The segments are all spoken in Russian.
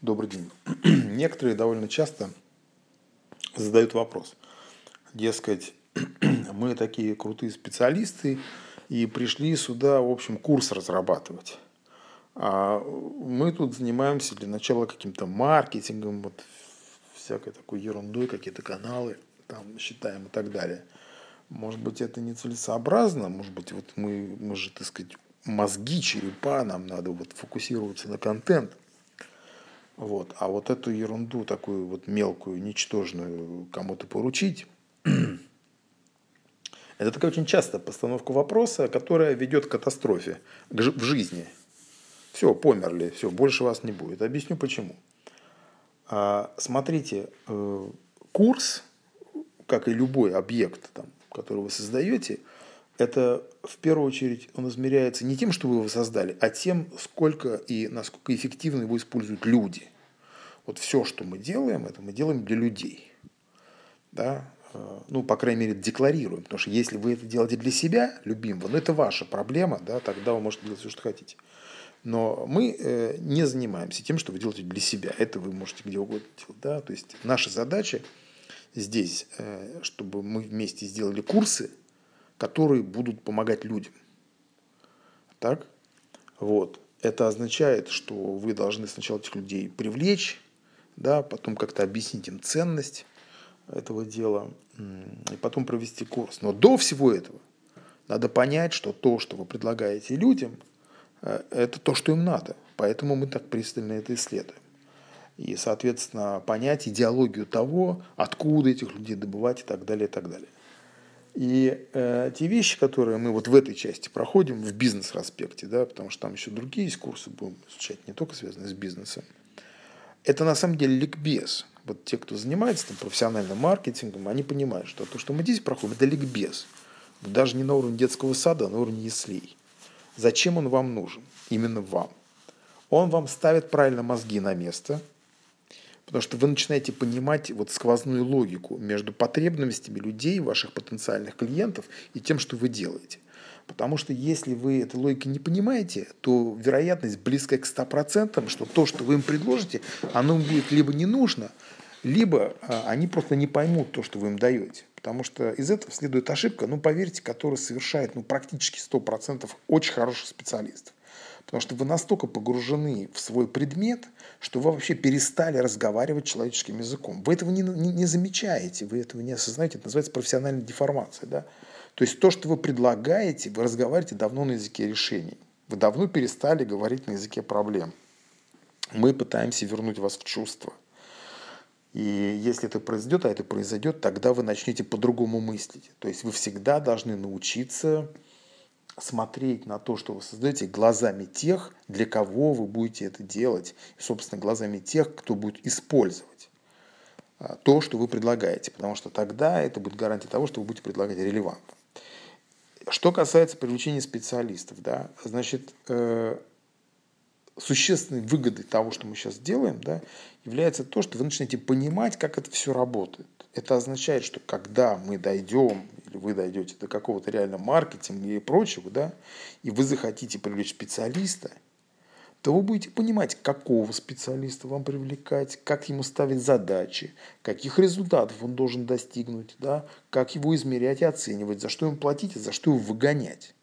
Добрый день. Некоторые довольно часто задают вопрос. Дескать, мы такие крутые специалисты и пришли сюда, в общем, курс разрабатывать. А мы тут занимаемся для начала каким-то маркетингом, вот всякой такой ерундой, какие-то каналы там считаем и так далее. Может быть, это нецелесообразно, может быть, вот мы, мы же, так сказать, мозги, черепа, нам надо вот фокусироваться на контент – вот. А вот эту ерунду, такую вот мелкую, ничтожную, кому-то поручить, это такая очень частая постановка вопроса, которая ведет к катастрофе в жизни. Все, померли, все, больше вас не будет. Объясню почему. А, смотрите, э, курс, как и любой объект, там, который вы создаете, это в первую очередь он измеряется не тем, что вы его создали, а тем, сколько и насколько эффективно его используют люди. Вот все, что мы делаем, это мы делаем для людей. Да? Э, ну, по крайней мере, декларируем. Потому что если вы это делаете для себя, любимого, ну, это ваша проблема, да, тогда вы можете делать все, что хотите. Но мы э, не занимаемся тем, что вы делаете для себя. Это вы можете где угодно делать. Да? То есть наша задача здесь, э, чтобы мы вместе сделали курсы, которые будут помогать людям. Так? Вот. Это означает, что вы должны сначала этих людей привлечь, да, потом как-то объяснить им ценность этого дела, и потом провести курс. Но до всего этого надо понять, что то, что вы предлагаете людям, э, это то, что им надо. Поэтому мы так пристально это исследуем. И, соответственно, понять идеологию того, откуда этих людей добывать и так далее, и так далее. И э, те вещи, которые мы вот в этой части проходим, в бизнес-аспекте, да, потому что там еще другие есть курсы будем изучать, не только связанные с бизнесом, это на самом деле ликбез. Вот те, кто занимается там, профессиональным маркетингом, они понимают, что то, что мы здесь проходим, это ликбез. Даже не на уровне детского сада, а на уровне яслей. Зачем он вам нужен? Именно вам. Он вам ставит правильно мозги на место, потому что вы начинаете понимать вот сквозную логику между потребностями людей, ваших потенциальных клиентов и тем, что вы делаете. Потому что если вы этой логики не понимаете, то вероятность близкая к 100%, что то, что вы им предложите, оно им будет либо не нужно, либо а, они просто не поймут то, что вы им даете. Потому что из этого следует ошибка, ну, поверьте, которую совершает ну, практически 100% очень хороших специалистов. Потому что вы настолько погружены в свой предмет, что вы вообще перестали разговаривать человеческим языком. Вы этого не, не, не замечаете, вы этого не осознаете. Это называется профессиональная деформация. Да? То есть то, что вы предлагаете, вы разговариваете давно на языке решений. Вы давно перестали говорить на языке проблем. Мы пытаемся вернуть вас в чувство. И если это произойдет, а это произойдет, тогда вы начнете по-другому мыслить. То есть вы всегда должны научиться смотреть на то, что вы создаете, глазами тех, для кого вы будете это делать, и, собственно, глазами тех, кто будет использовать а, то, что вы предлагаете, потому что тогда это будет гарантия того, что вы будете предлагать релевантно. Что касается привлечения специалистов, да, значит, э, существенной выгодой того, что мы сейчас делаем, да, является то, что вы начинаете понимать, как это все работает. Это означает, что когда мы дойдем, или вы дойдете до какого-то реально маркетинга и прочего, да, и вы захотите привлечь специалиста – то вы будете понимать, какого специалиста вам привлекать, как ему ставить задачи, каких результатов он должен достигнуть, да, как его измерять и оценивать, за что ему платить, а за что его выгонять.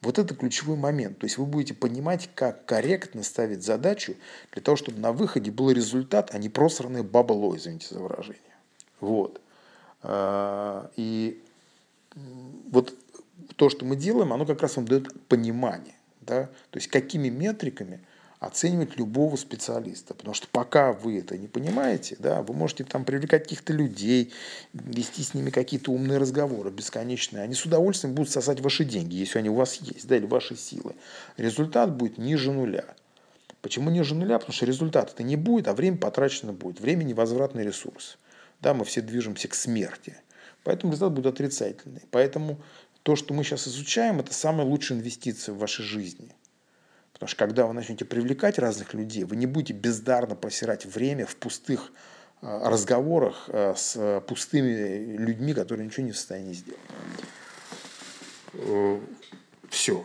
Вот это ключевой момент. То есть вы будете понимать, как корректно ставить задачу для того, чтобы на выходе был результат, а не просранное бабло, извините за выражение. Вот. А, и вот то, что мы делаем, оно как раз вам дает понимание. Да? То есть какими метриками оценивать любого специалиста. Потому что пока вы это не понимаете, да, вы можете там привлекать каких-то людей, вести с ними какие-то умные разговоры бесконечные. Они с удовольствием будут сосать ваши деньги, если они у вас есть, да, или ваши силы. Результат будет ниже нуля. Почему ниже нуля? Потому что результата это не будет, а время потрачено будет. Время – невозвратный ресурс. Да, мы все движемся к смерти. Поэтому результат будет отрицательный. Поэтому то, что мы сейчас изучаем, это самая лучшая инвестиция в вашей жизни. Потому что когда вы начнете привлекать разных людей, вы не будете бездарно просирать время в пустых а, разговорах а, с пустыми людьми, которые ничего не в состоянии сделать. Э, Все.